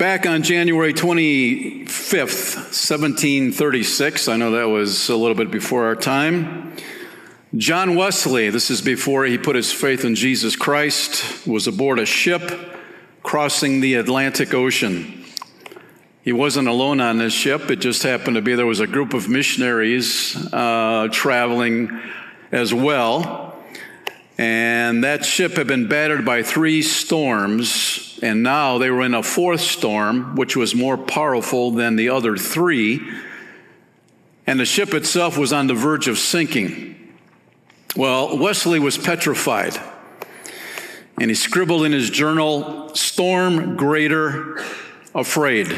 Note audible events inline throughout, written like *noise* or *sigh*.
Back on January 25th, 1736, I know that was a little bit before our time. John Wesley, this is before he put his faith in Jesus Christ, was aboard a ship crossing the Atlantic Ocean. He wasn't alone on this ship. It just happened to be there was a group of missionaries uh, traveling as well. And that ship had been battered by three storms, and now they were in a fourth storm, which was more powerful than the other three. And the ship itself was on the verge of sinking. Well, Wesley was petrified. And he scribbled in his journal, Storm Greater Afraid.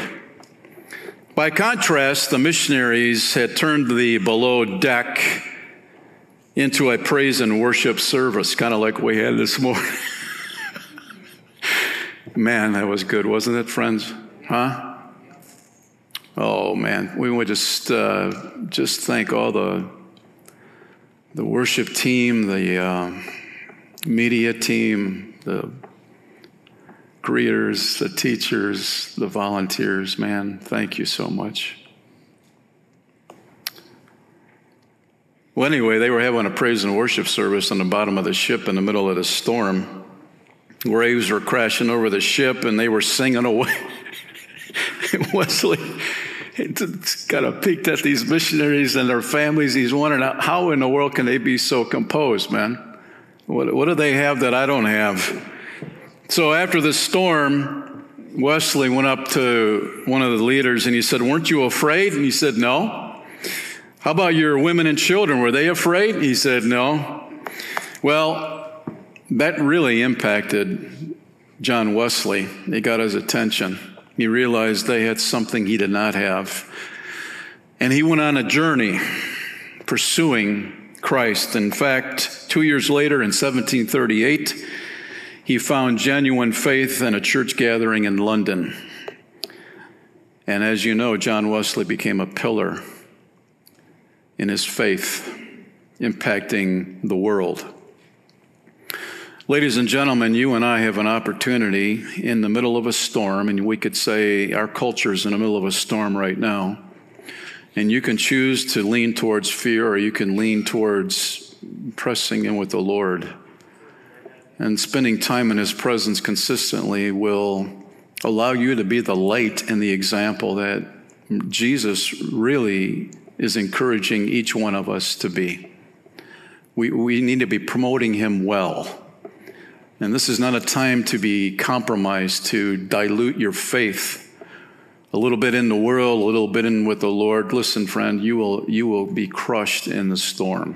By contrast, the missionaries had turned the below deck into a praise and worship service, kind of like we had this morning. *laughs* man, that was good, wasn't it, friends? Huh? Oh man, we would just uh, just thank all the the worship team, the uh, media team, the greeters, the teachers, the volunteers, man, thank you so much. Well, anyway, they were having a praise and worship service on the bottom of the ship in the middle of the storm. Waves were crashing over the ship and they were singing away. *laughs* Wesley kind of peeked at these missionaries and their families. He's wondering how in the world can they be so composed, man? What, what do they have that I don't have? So after the storm, Wesley went up to one of the leaders and he said, Weren't you afraid? And he said, No. How about your women and children? Were they afraid? He said, No. Well, that really impacted John Wesley. It got his attention. He realized they had something he did not have. And he went on a journey pursuing Christ. In fact, two years later in 1738, he found genuine faith in a church gathering in London. And as you know, John Wesley became a pillar in his faith, impacting the world. Ladies and gentlemen, you and I have an opportunity in the middle of a storm, and we could say our culture is in the middle of a storm right now. And you can choose to lean towards fear, or you can lean towards pressing in with the Lord and spending time in His presence consistently will allow you to be the light and the example that Jesus really is encouraging each one of us to be. We, we need to be promoting Him well. And this is not a time to be compromised, to dilute your faith a little bit in the world, a little bit in with the Lord. Listen, friend, you will, you will be crushed in the storm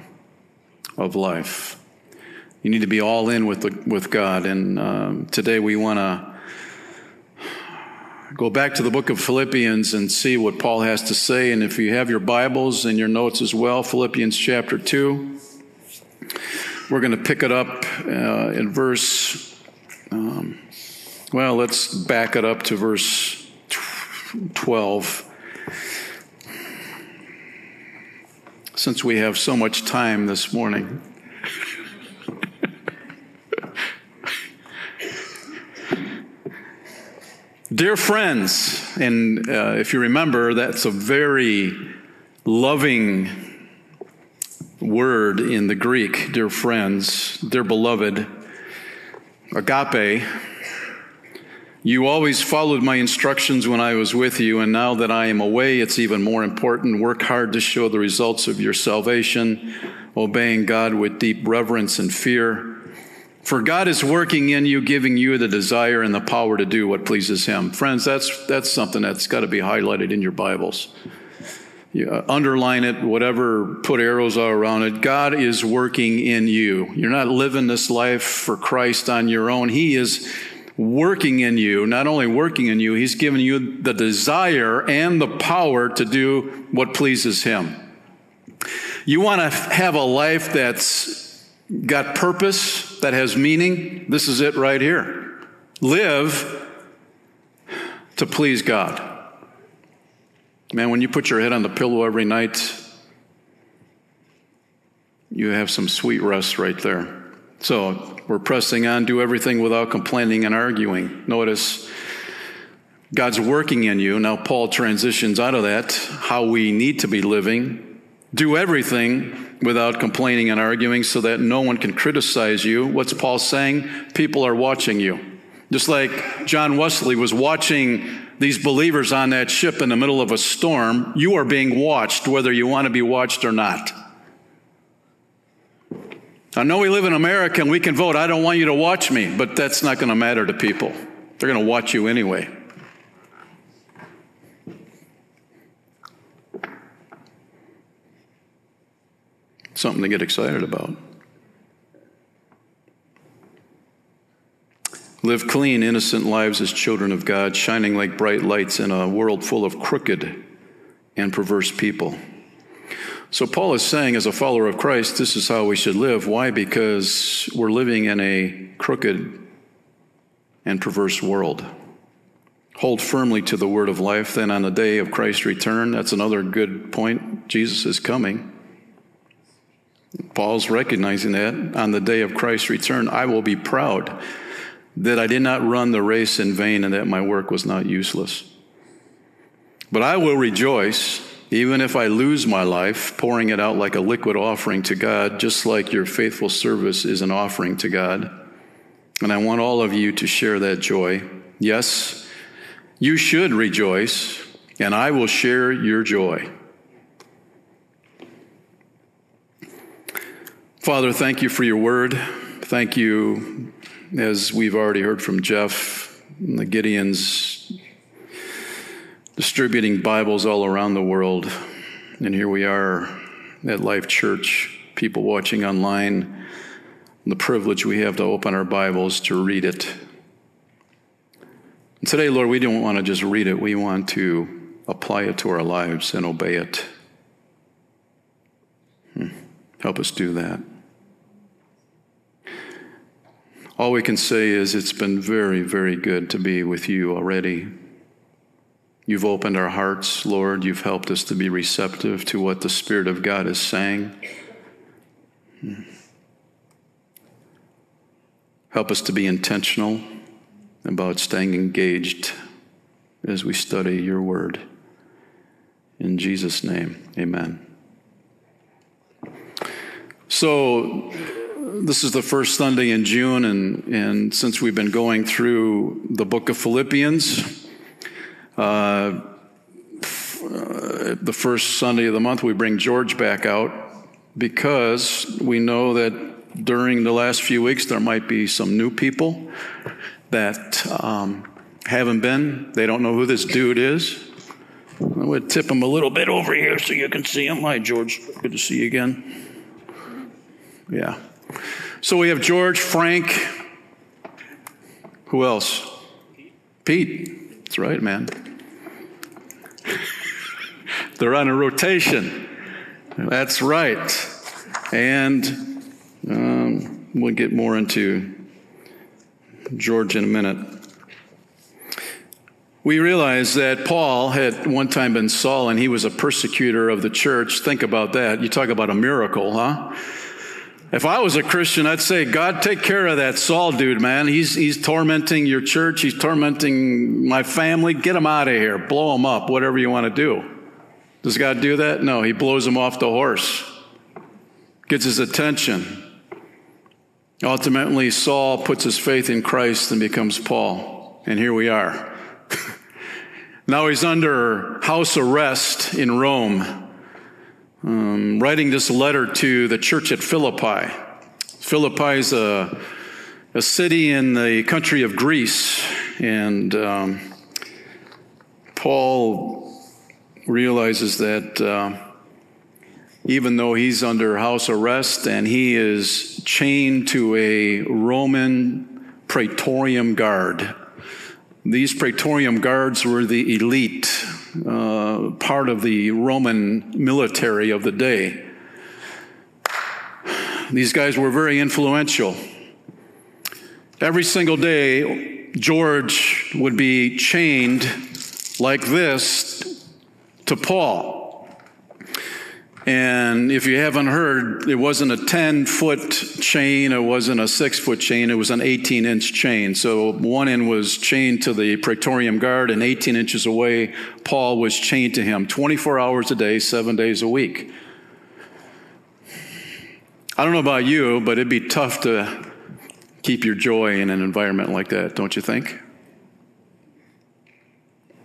of life. You need to be all in with, the, with God. And um, today we want to go back to the book of Philippians and see what Paul has to say. And if you have your Bibles and your notes as well, Philippians chapter 2, we're going to pick it up uh, in verse, um, well, let's back it up to verse 12. Since we have so much time this morning. Dear friends, and uh, if you remember, that's a very loving word in the Greek, dear friends, dear beloved, agape. You always followed my instructions when I was with you, and now that I am away, it's even more important. Work hard to show the results of your salvation, obeying God with deep reverence and fear for God is working in you, giving you the desire and the power to do what pleases Him. Friends, that's, that's something that's got to be highlighted in your Bibles. Uh, underline it, whatever, put arrows all around it. God is working in you. You're not living this life for Christ on your own. He is working in you, not only working in you, He's given you the desire and the power to do what pleases Him. You want to have a life that's got purpose, that has meaning, this is it right here. Live to please God. Man, when you put your head on the pillow every night, you have some sweet rest right there. So we're pressing on, do everything without complaining and arguing. Notice God's working in you. Now, Paul transitions out of that, how we need to be living. Do everything without complaining and arguing so that no one can criticize you. What's Paul saying? People are watching you. Just like John Wesley was watching these believers on that ship in the middle of a storm, you are being watched whether you want to be watched or not. I know we live in America and we can vote. I don't want you to watch me, but that's not going to matter to people. They're going to watch you anyway. Something to get excited about. Live clean, innocent lives as children of God, shining like bright lights in a world full of crooked and perverse people. So, Paul is saying, as a follower of Christ, this is how we should live. Why? Because we're living in a crooked and perverse world. Hold firmly to the word of life. Then, on the day of Christ's return, that's another good point. Jesus is coming. Paul's recognizing that on the day of Christ's return, I will be proud that I did not run the race in vain and that my work was not useless. But I will rejoice even if I lose my life, pouring it out like a liquid offering to God, just like your faithful service is an offering to God. And I want all of you to share that joy. Yes, you should rejoice, and I will share your joy. Father, thank you for your word. Thank you, as we've already heard from Jeff, the Gideons distributing Bibles all around the world. And here we are at Life Church, people watching online, the privilege we have to open our Bibles to read it. And today, Lord, we don't want to just read it, we want to apply it to our lives and obey it. Hmm. Help us do that. All we can say is it's been very, very good to be with you already. You've opened our hearts, Lord. You've helped us to be receptive to what the Spirit of God is saying. Help us to be intentional about staying engaged as we study your word. In Jesus' name, amen. So, this is the first Sunday in June, and, and since we've been going through the book of Philippians, uh, the first Sunday of the month, we bring George back out because we know that during the last few weeks there might be some new people that um, haven't been. They don't know who this dude is. I would tip him a little bit over here so you can see him. Hi, George. Good to see you again. Yeah. So we have George, Frank. Who else? Pete. That's right, man. They're on a rotation. That's right. And um, we'll get more into George in a minute. We realize that Paul had one time been Saul and he was a persecutor of the church. Think about that. You talk about a miracle, huh? If I was a Christian, I'd say, God, take care of that Saul dude, man. He's, he's tormenting your church. He's tormenting my family. Get him out of here. Blow him up, whatever you want to do. Does God do that? No, he blows him off the horse, gets his attention. Ultimately, Saul puts his faith in Christ and becomes Paul. And here we are. *laughs* now he's under house arrest in Rome um, writing this letter to the church at Philippi. Philippi is a, a city in the country of Greece, and um, Paul realizes that uh, even though he's under house arrest and he is chained to a Roman praetorium guard, these praetorium guards were the elite uh, part of the Roman military of the day. These guys were very influential. Every single day, George would be chained like this to Paul. And if you haven't heard, it wasn't a 10 foot chain, it wasn't a six foot chain, it was an 18 inch chain. So one end was chained to the Praetorium Guard, and 18 inches away, Paul was chained to him 24 hours a day, seven days a week. I don't know about you, but it'd be tough to keep your joy in an environment like that, don't you think?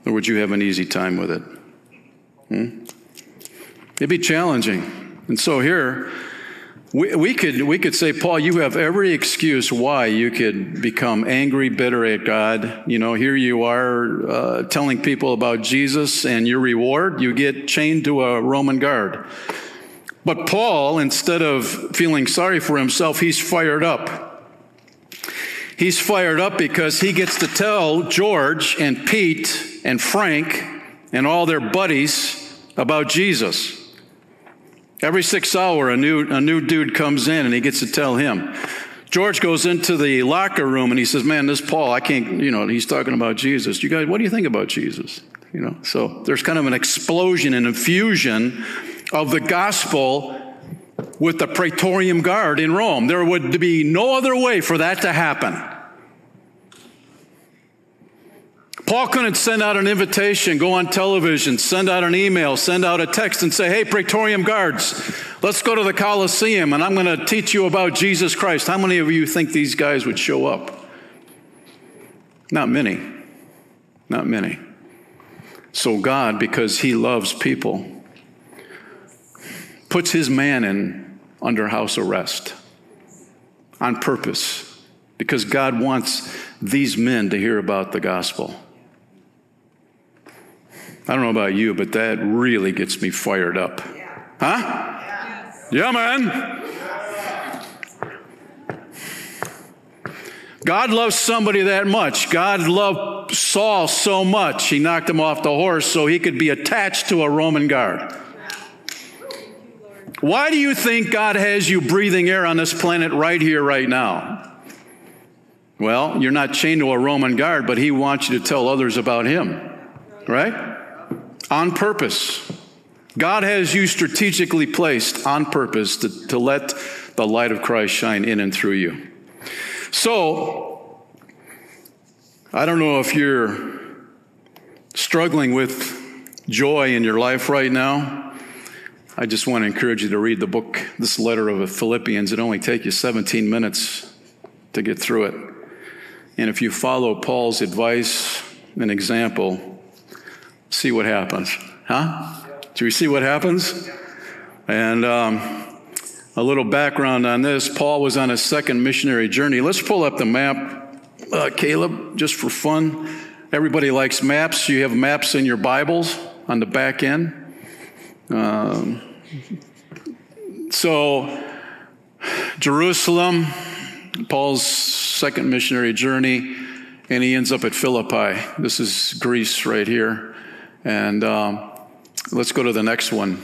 Or would you have an easy time with it? Hmm? It'd be challenging. And so here, we, we, could, we could say, Paul, you have every excuse why you could become angry, bitter at God. You know, here you are uh, telling people about Jesus, and your reward, you get chained to a Roman guard. But Paul, instead of feeling sorry for himself, he's fired up. He's fired up because he gets to tell George and Pete and Frank and all their buddies about Jesus. Every six hour, a new, a new dude comes in and he gets to tell him. George goes into the locker room and he says, Man, this Paul, I can't, you know, he's talking about Jesus. You guys, what do you think about Jesus? You know, so there's kind of an explosion and infusion of the gospel with the Praetorium Guard in Rome. There would be no other way for that to happen. Paul couldn't send out an invitation, go on television, send out an email, send out a text, and say, Hey, Praetorium Guards, let's go to the Colosseum and I'm going to teach you about Jesus Christ. How many of you think these guys would show up? Not many. Not many. So, God, because He loves people, puts His man in under house arrest on purpose because God wants these men to hear about the gospel. I don't know about you, but that really gets me fired up. Huh? Yeah, man. God loves somebody that much. God loved Saul so much, he knocked him off the horse so he could be attached to a Roman guard. Why do you think God has you breathing air on this planet right here, right now? Well, you're not chained to a Roman guard, but he wants you to tell others about him, right? On purpose. God has you strategically placed on purpose to, to let the light of Christ shine in and through you. So, I don't know if you're struggling with joy in your life right now. I just want to encourage you to read the book, this letter of Philippians. It only takes you 17 minutes to get through it. And if you follow Paul's advice and example, see what happens. Huh? Do we see what happens? And um, a little background on this Paul was on his second missionary journey. Let's pull up the map, uh, Caleb, just for fun. Everybody likes maps. You have maps in your Bibles on the back end. Um, so, Jerusalem, Paul's second missionary journey, and he ends up at Philippi. This is Greece right here. And um, let's go to the next one.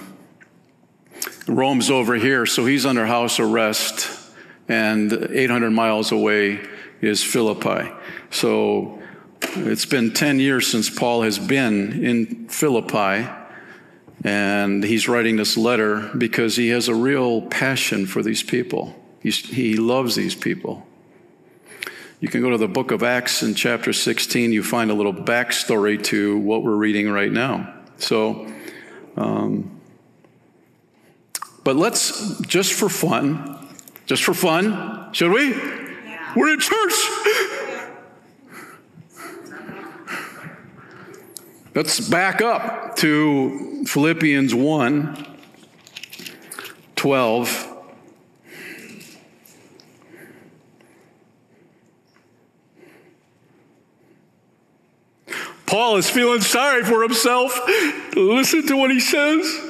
Rome's over here, so he's under house arrest, and 800 miles away is Philippi. So it's been 10 years since Paul has been in Philippi, and he's writing this letter because he has a real passion for these people. He's, he loves these people. You can go to the book of Acts in chapter 16. You find a little backstory to what we're reading right now. So, um, but let's, just for fun, just for fun, should we? Yeah. We're in church. Let's back up to Philippians 1 12 Paul is feeling sorry for himself. Listen to what he says.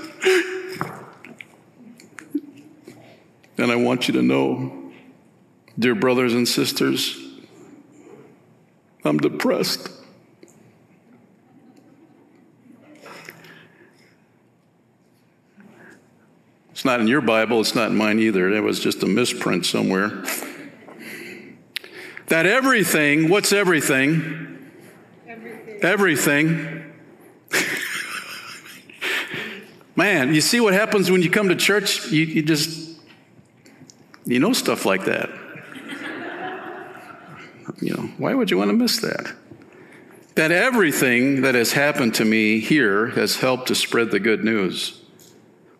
And I want you to know, dear brothers and sisters, I'm depressed. It's not in your Bible, it's not in mine either. It was just a misprint somewhere. That everything, what's everything? Everything. Man, you see what happens when you come to church? You, you just, you know stuff like that. you know, why would you want to miss that? That everything that has happened to me here has helped to spread the good news.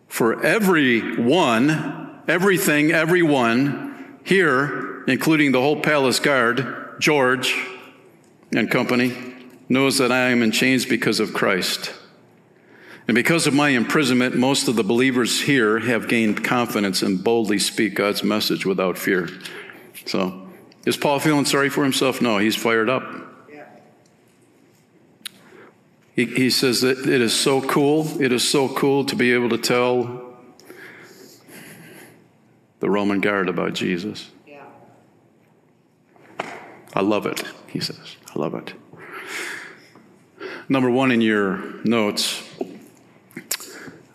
For everyone, everything, everyone here, including the whole palace guard, George and company, knows that I am in chains because of Christ. And because of my imprisonment, most of the believers here have gained confidence and boldly speak God's message without fear. So, is Paul feeling sorry for himself? No, he's fired up. He, he says that it is so cool. It is so cool to be able to tell the Roman guard about Jesus. Yeah. I love it, he says. I love it. Number one in your notes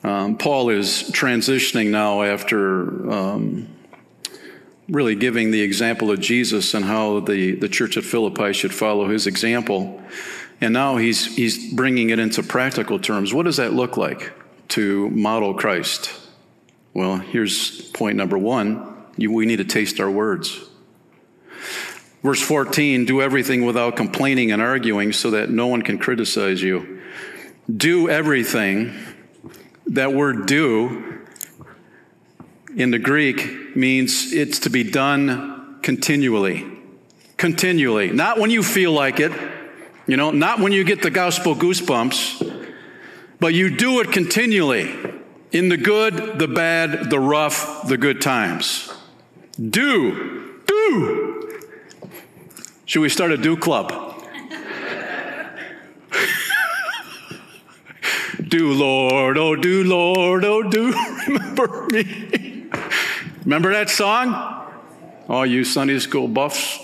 um, Paul is transitioning now after um, really giving the example of Jesus and how the, the church at Philippi should follow his example. And now he's, he's bringing it into practical terms. What does that look like to model Christ? Well, here's point number one you, we need to taste our words. Verse 14 do everything without complaining and arguing so that no one can criticize you. Do everything that word do in the Greek means it's to be done continually. Continually. Not when you feel like it, you know, not when you get the gospel goosebumps, but you do it continually in the good, the bad, the rough, the good times. Do, do. Should we start a do club? Do, Lord, oh, do, Lord, oh, do remember me. remember that song? All you Sunday school buffs?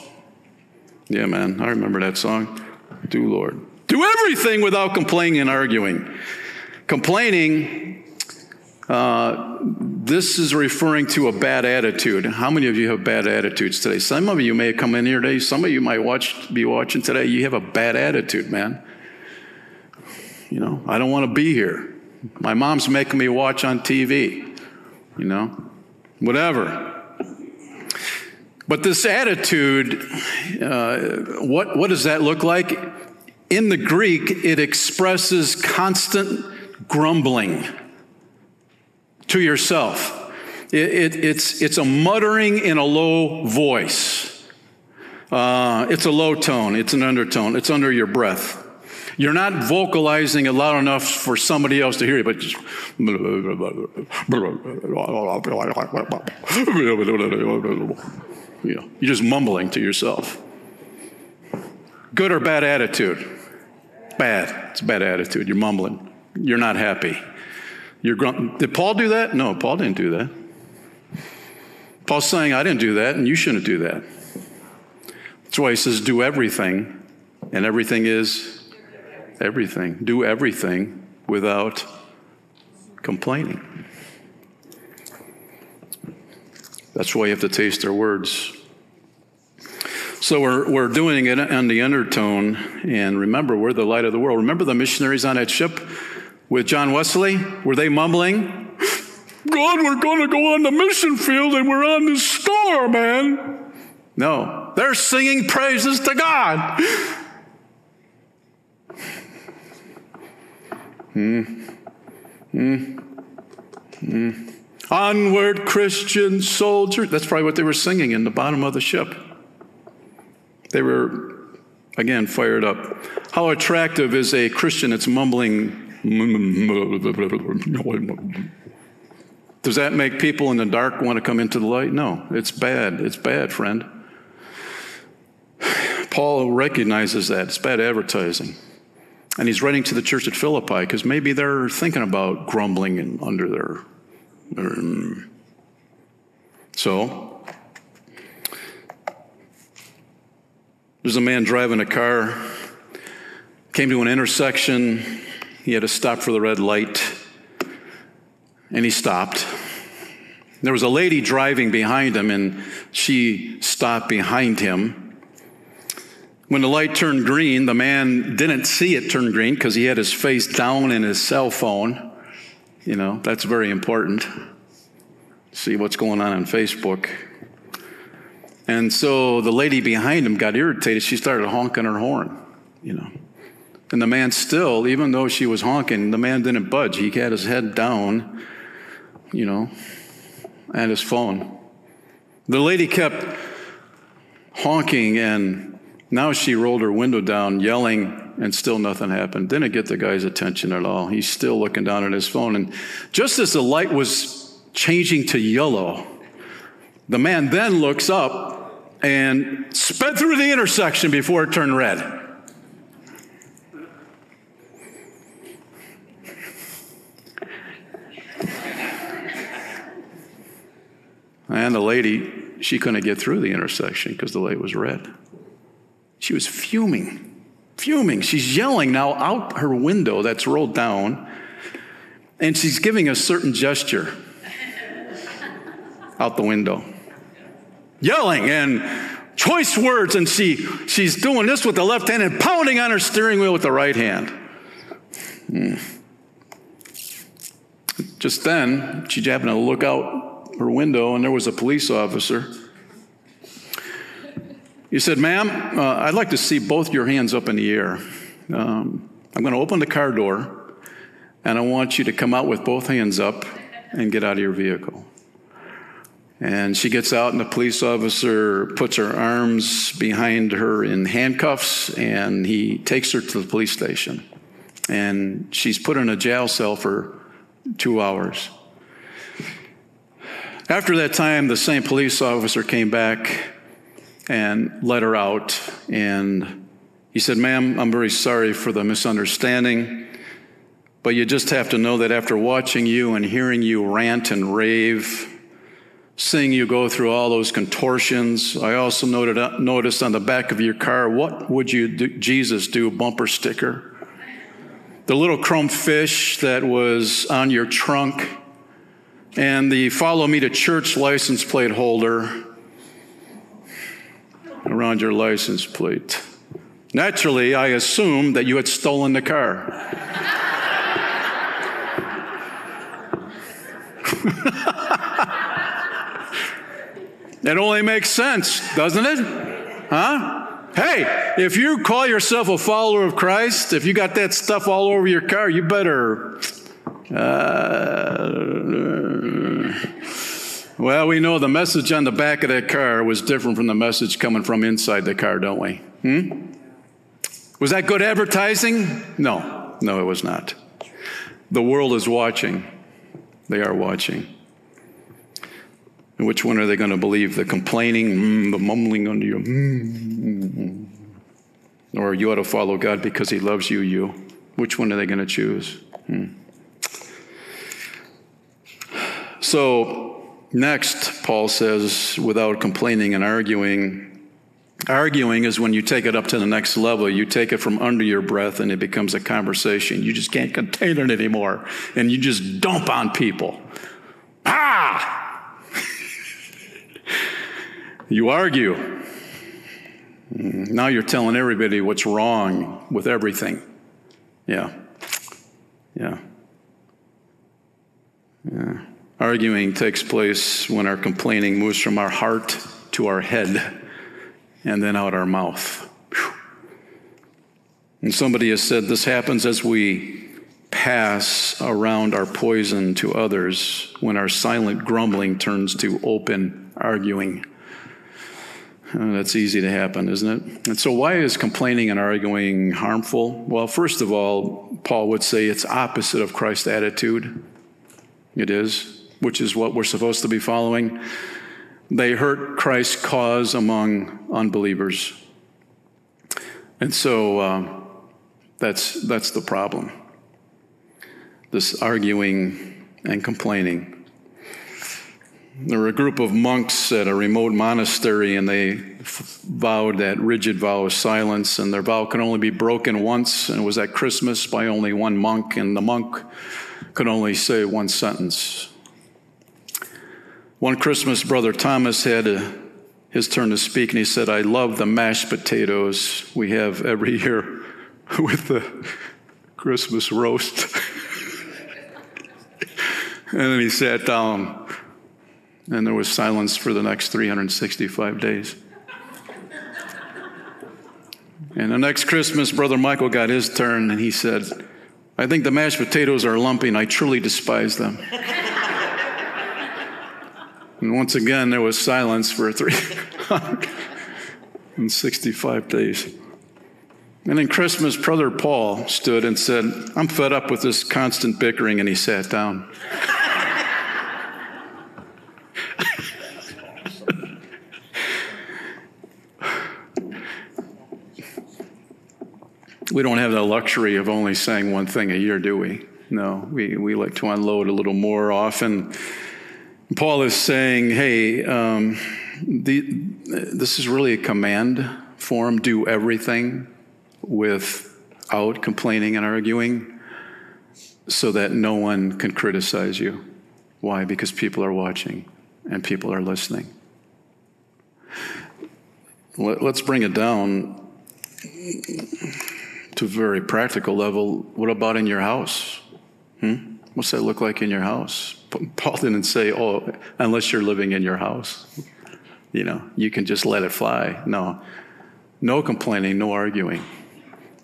Yeah, man, I remember that song. Do, Lord. Do everything without complaining and arguing. Complaining, uh, this is referring to a bad attitude. How many of you have bad attitudes today? Some of you may have come in here today. Some of you might watch, be watching today. You have a bad attitude, man. You know, I don't want to be here. My mom's making me watch on TV, you know, whatever. But this attitude, uh, what, what does that look like? In the Greek, it expresses constant grumbling to yourself. It, it, it's, it's a muttering in a low voice. Uh, it's a low tone, it's an undertone, it's under your breath. You're not vocalizing it loud enough for somebody else to hear you, but just. *laughs* You're just mumbling to yourself. Good or bad attitude? Bad. It's a bad attitude. You're mumbling. You're not happy. You're grump- Did Paul do that? No, Paul didn't do that. Paul's saying, I didn't do that, and you shouldn't do that. That's why he says, do everything, and everything is everything. Do everything without complaining. That's why you have to taste their words. So we're, we're doing it on the undertone, and remember, we're the light of the world. Remember the missionaries on that ship with John Wesley? Were they mumbling? God, we're going to go on the mission field and we're on this star, man. No, they're singing praises to God. Mm. Mm. Mm. Onward, Christian soldier. That's probably what they were singing in the bottom of the ship. They were, again, fired up. How attractive is a Christian that's mumbling? *laughs* Does that make people in the dark want to come into the light? No, it's bad. It's bad, friend. *sighs* Paul recognizes that. It's bad advertising. And he's writing to the church at Philippi because maybe they're thinking about grumbling and under their. their mm. so, there's a man driving a car, came to an intersection. He had to stop for the red light, and he stopped. There was a lady driving behind him, and she stopped behind him. When the light turned green, the man didn't see it turn green because he had his face down in his cell phone. You know, that's very important. See what's going on on Facebook. And so the lady behind him got irritated. She started honking her horn, you know. And the man still, even though she was honking, the man didn't budge. He had his head down, you know, and his phone. The lady kept honking, and now she rolled her window down, yelling, and still nothing happened. Didn't get the guy's attention at all. He's still looking down at his phone. And just as the light was changing to yellow, the man then looks up and sped through the intersection before it turned red. And the lady, she couldn't get through the intersection because the light was red. She was fuming, fuming. She's yelling now out her window that's rolled down, and she's giving a certain gesture *laughs* out the window. Yelling and choice words, and she, she's doing this with the left hand and pounding on her steering wheel with the right hand. Hmm. Just then, she happened to look out her window, and there was a police officer. He said, Ma'am, uh, I'd like to see both your hands up in the air. Um, I'm going to open the car door, and I want you to come out with both hands up and get out of your vehicle. And she gets out, and the police officer puts her arms behind her in handcuffs, and he takes her to the police station. And she's put in a jail cell for two hours. After that time, the same police officer came back and let her out. And he said, Ma'am, I'm very sorry for the misunderstanding, but you just have to know that after watching you and hearing you rant and rave, seeing you go through all those contortions, I also noted, uh, noticed on the back of your car, what would you do, Jesus do bumper sticker? The little chrome fish that was on your trunk and the Follow Me to Church license plate holder around your license plate. Naturally, I assumed that you had stolen the car. *laughs* it only makes sense, doesn't it? Huh? Hey, if you call yourself a follower of Christ, if you got that stuff all over your car, you better uh, well, we know the message on the back of that car was different from the message coming from inside the car, don't we? Hmm? Was that good advertising? No, no, it was not. The world is watching. They are watching. And which one are they going to believe? The complaining, mm, the mumbling under you, mm, or you ought to follow God because He loves you, you? Which one are they going to choose? Hmm. So, next, Paul says, without complaining and arguing, arguing is when you take it up to the next level. You take it from under your breath and it becomes a conversation. You just can't contain it anymore. And you just dump on people. Ah! *laughs* you argue. Now you're telling everybody what's wrong with everything. Yeah. Yeah. Yeah. Arguing takes place when our complaining moves from our heart to our head and then out our mouth. And somebody has said this happens as we pass around our poison to others when our silent grumbling turns to open arguing. Uh, that's easy to happen, isn't it? And so, why is complaining and arguing harmful? Well, first of all, Paul would say it's opposite of Christ's attitude. It is which is what we're supposed to be following, they hurt Christ's cause among unbelievers. And so uh, that's, that's the problem this arguing and complaining. There were a group of monks at a remote monastery, and they vowed that rigid vow of silence, and their vow could only be broken once, and it was at Christmas by only one monk, and the monk could only say one sentence one Christmas, Brother Thomas had a, his turn to speak, and he said, I love the mashed potatoes we have every year *laughs* with the Christmas roast. *laughs* And then he sat down, and there was silence for the next 365 days. And the next Christmas, Brother Michael got his turn, and he said, I think the mashed potatoes are lumpy, and I truly despise them. *laughs* and once again, there was silence for 365 *laughs* days. And then Christmas, Brother Paul stood and said, I'm fed up with this constant bickering, and he sat down. *laughs* we don't have the luxury of only saying one thing a year, do we? No, we, we like to unload a little more often. Paul is saying, hey, um, the, this is really a command form do everything without complaining and arguing so that no one can criticize you. Why? Because people are watching and people are listening. Let's bring it down to a very practical level, what about in your house? Hmm? What's that look like in your house? Paul didn't say, oh, unless you're living in your house, you know, you can just let it fly. No, no complaining, no arguing,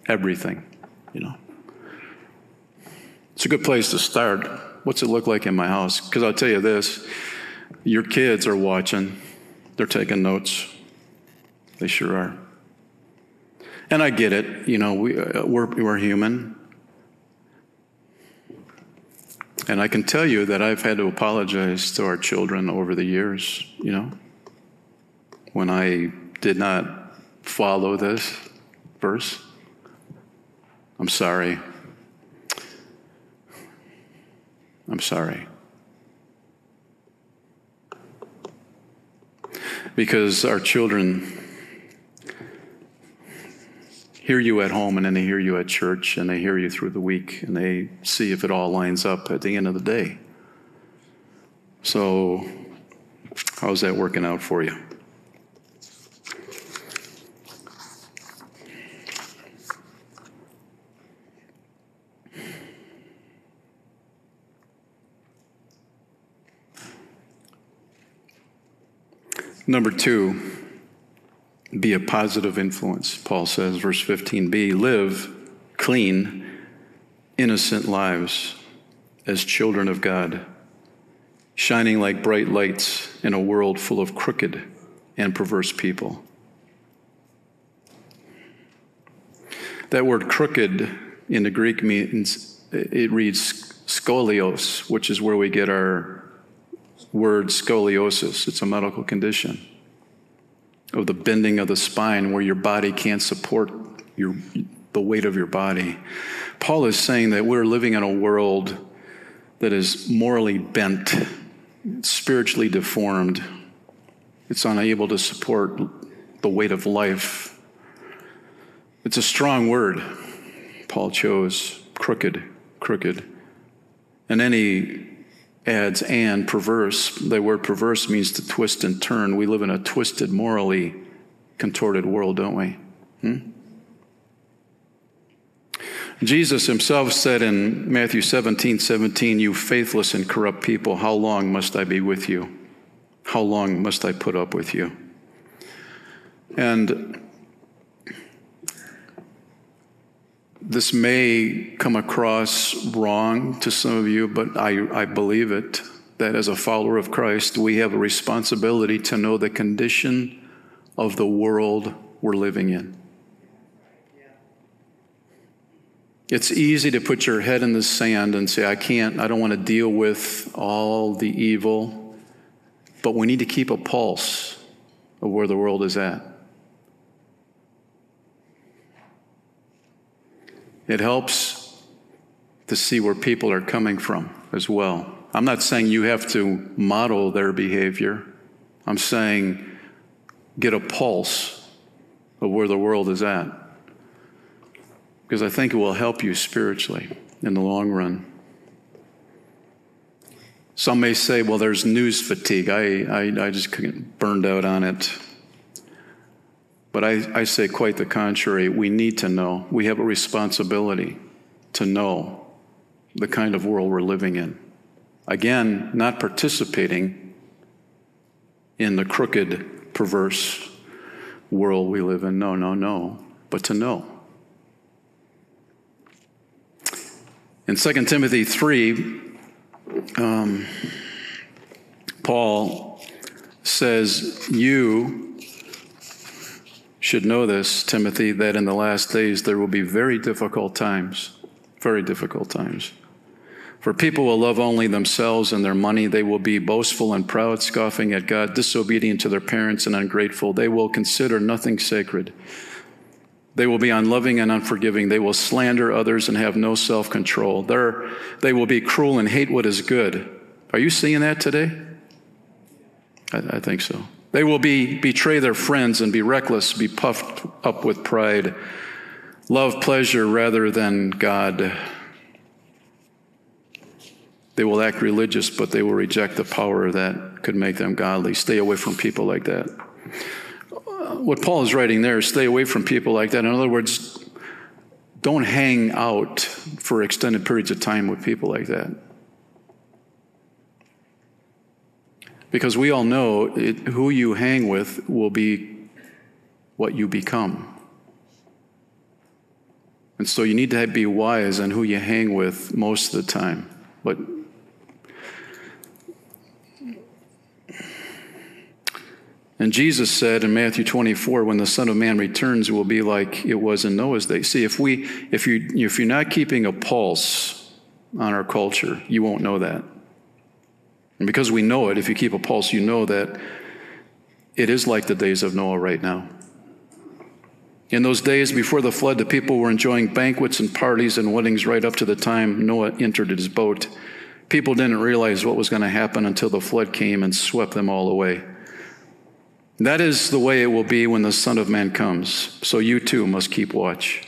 everything, you know. It's a good place to start. What's it look like in my house? Because I'll tell you this your kids are watching, they're taking notes. They sure are. And I get it, you know, we, uh, we're, we're human. And I can tell you that I've had to apologize to our children over the years, you know, when I did not follow this verse. I'm sorry. I'm sorry. Because our children hear you at home and then they hear you at church and they hear you through the week and they see if it all lines up at the end of the day. So, how's that working out for you? Number two, be a positive influence, Paul says, verse 15b. Live clean, innocent lives as children of God, shining like bright lights in a world full of crooked and perverse people. That word crooked in the Greek means, it reads scolios, which is where we get our word scoliosis. It's a medical condition of the bending of the spine where your body can't support your, the weight of your body. Paul is saying that we're living in a world that is morally bent, spiritually deformed. It's unable to support the weight of life. It's a strong word Paul chose crooked, crooked. And any adds and perverse. The word perverse means to twist and turn. We live in a twisted, morally contorted world, don't we? Hmm? Jesus himself said in Matthew 17 17, You faithless and corrupt people, how long must I be with you? How long must I put up with you? And This may come across wrong to some of you, but I, I believe it that as a follower of Christ, we have a responsibility to know the condition of the world we're living in. It's easy to put your head in the sand and say, I can't, I don't want to deal with all the evil, but we need to keep a pulse of where the world is at. It helps to see where people are coming from as well. I'm not saying you have to model their behavior. I'm saying get a pulse of where the world is at. Because I think it will help you spiritually in the long run. Some may say, well, there's news fatigue. I, I, I just burned out on it. But I, I say quite the contrary. We need to know. We have a responsibility to know the kind of world we're living in. Again, not participating in the crooked, perverse world we live in. No, no, no. But to know. In 2 Timothy 3, um, Paul says, You should know this, Timothy, that in the last days there will be very difficult times. Very difficult times. For people will love only themselves and their money. They will be boastful and proud, scoffing at God, disobedient to their parents, and ungrateful. They will consider nothing sacred. They will be unloving and unforgiving. They will slander others and have no self control. They will be cruel and hate what is good. Are you seeing that today? I, I think so. They will be, betray their friends and be reckless, be puffed up with pride, love pleasure rather than God. They will act religious, but they will reject the power that could make them godly. Stay away from people like that. What Paul is writing there is stay away from people like that. In other words, don't hang out for extended periods of time with people like that. Because we all know it, who you hang with will be what you become. And so you need to be wise on who you hang with most of the time. But and Jesus said in Matthew 24, when the Son of Man returns, it will be like it was in Noah's day. See, if we if you if you're not keeping a pulse on our culture, you won't know that. And because we know it, if you keep a pulse, you know that it is like the days of Noah right now. In those days before the flood, the people were enjoying banquets and parties and weddings right up to the time Noah entered his boat. People didn't realize what was going to happen until the flood came and swept them all away. That is the way it will be when the Son of Man comes. So you too must keep watch.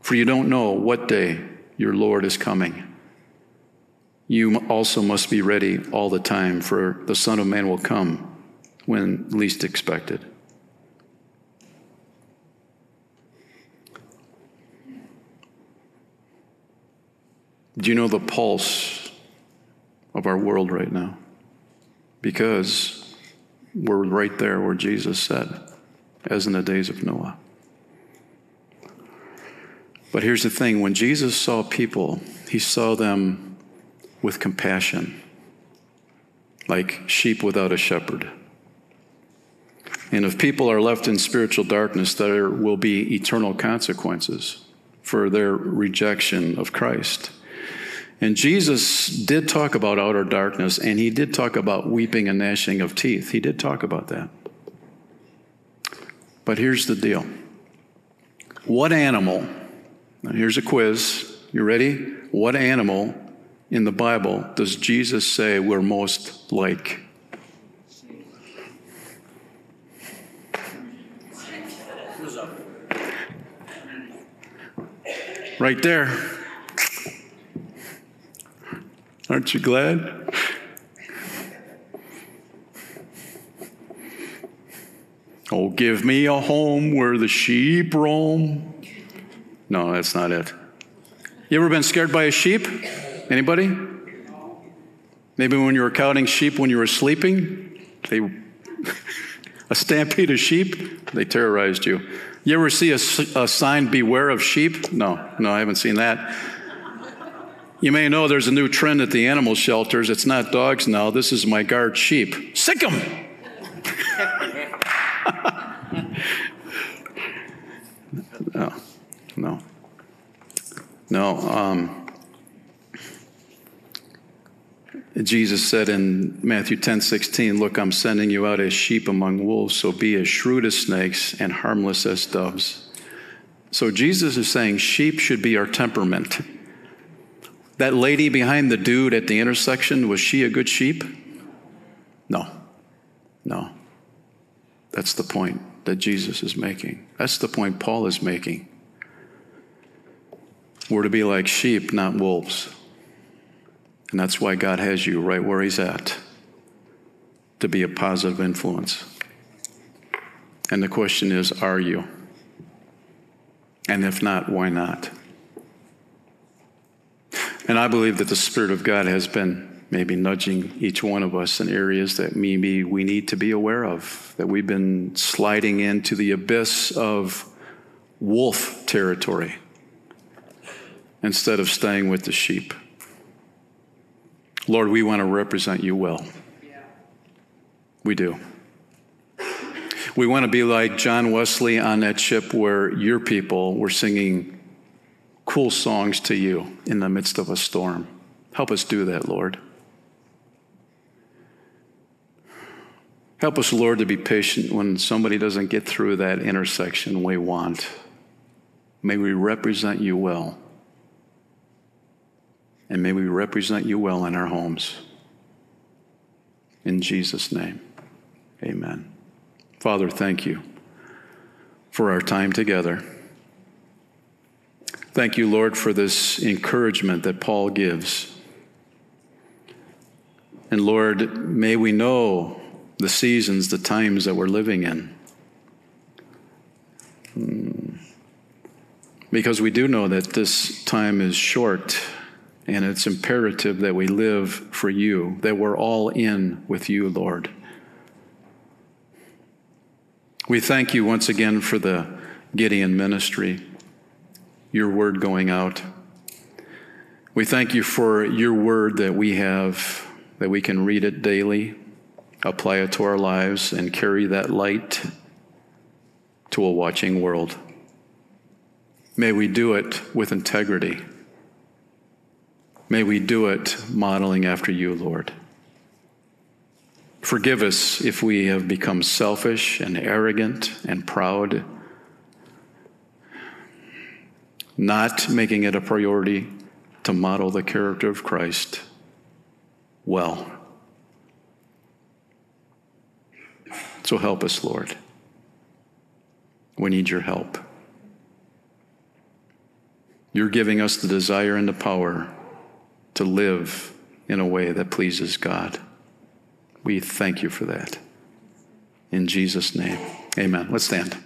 For you don't know what day your Lord is coming you also must be ready all the time, for the Son of Man will come when least expected. Do you know the pulse of our world right now? Because we're right there where Jesus said, as in the days of Noah. But here's the thing when Jesus saw people, he saw them with compassion, like sheep without a shepherd. And if people are left in spiritual darkness, there will be eternal consequences for their rejection of Christ. And Jesus did talk about outer darkness, and he did talk about weeping and gnashing of teeth. He did talk about that. But here's the deal what animal, now here's a quiz. You ready? What animal in the Bible does Jesus say we're most like? Right there. Aren't you glad? Oh, give me a home where the sheep roam. No, that's not it. You ever been scared by a sheep? Anybody? Maybe when you were counting sheep when you were sleeping, they *laughs* a stampede of sheep, they terrorized you. You ever see a, a sign, beware of sheep? No, no, I haven't seen that. You may know there's a new trend at the animal shelters. It's not dogs now. This is my guard sheep. Sick them! *laughs* no, no. No, um, Jesus said in Matthew 10 16, Look, I'm sending you out as sheep among wolves, so be as shrewd as snakes and harmless as doves. So Jesus is saying sheep should be our temperament. That lady behind the dude at the intersection, was she a good sheep? No. No. That's the point that Jesus is making. That's the point Paul is making. We're to be like sheep, not wolves. And that's why God has you right where He's at to be a positive influence. And the question is are you? And if not, why not? And I believe that the Spirit of God has been maybe nudging each one of us in areas that maybe we need to be aware of, that we've been sliding into the abyss of wolf territory instead of staying with the sheep. Lord, we want to represent you well. We do. We want to be like John Wesley on that ship where your people were singing cool songs to you in the midst of a storm. Help us do that, Lord. Help us, Lord, to be patient when somebody doesn't get through that intersection we want. May we represent you well. And may we represent you well in our homes. In Jesus' name, amen. Father, thank you for our time together. Thank you, Lord, for this encouragement that Paul gives. And Lord, may we know the seasons, the times that we're living in. Hmm. Because we do know that this time is short and it's imperative that we live for you, that we're all in with you, Lord. We thank you once again for the Gideon ministry, your word going out. We thank you for your word that we have, that we can read it daily, apply it to our lives, and carry that light to a watching world. May we do it with integrity. May we do it modeling after you, Lord. Forgive us if we have become selfish and arrogant and proud, not making it a priority to model the character of Christ well. So help us, Lord. We need your help. You're giving us the desire and the power to live in a way that pleases God. We thank you for that. In Jesus' name, amen. Let's stand.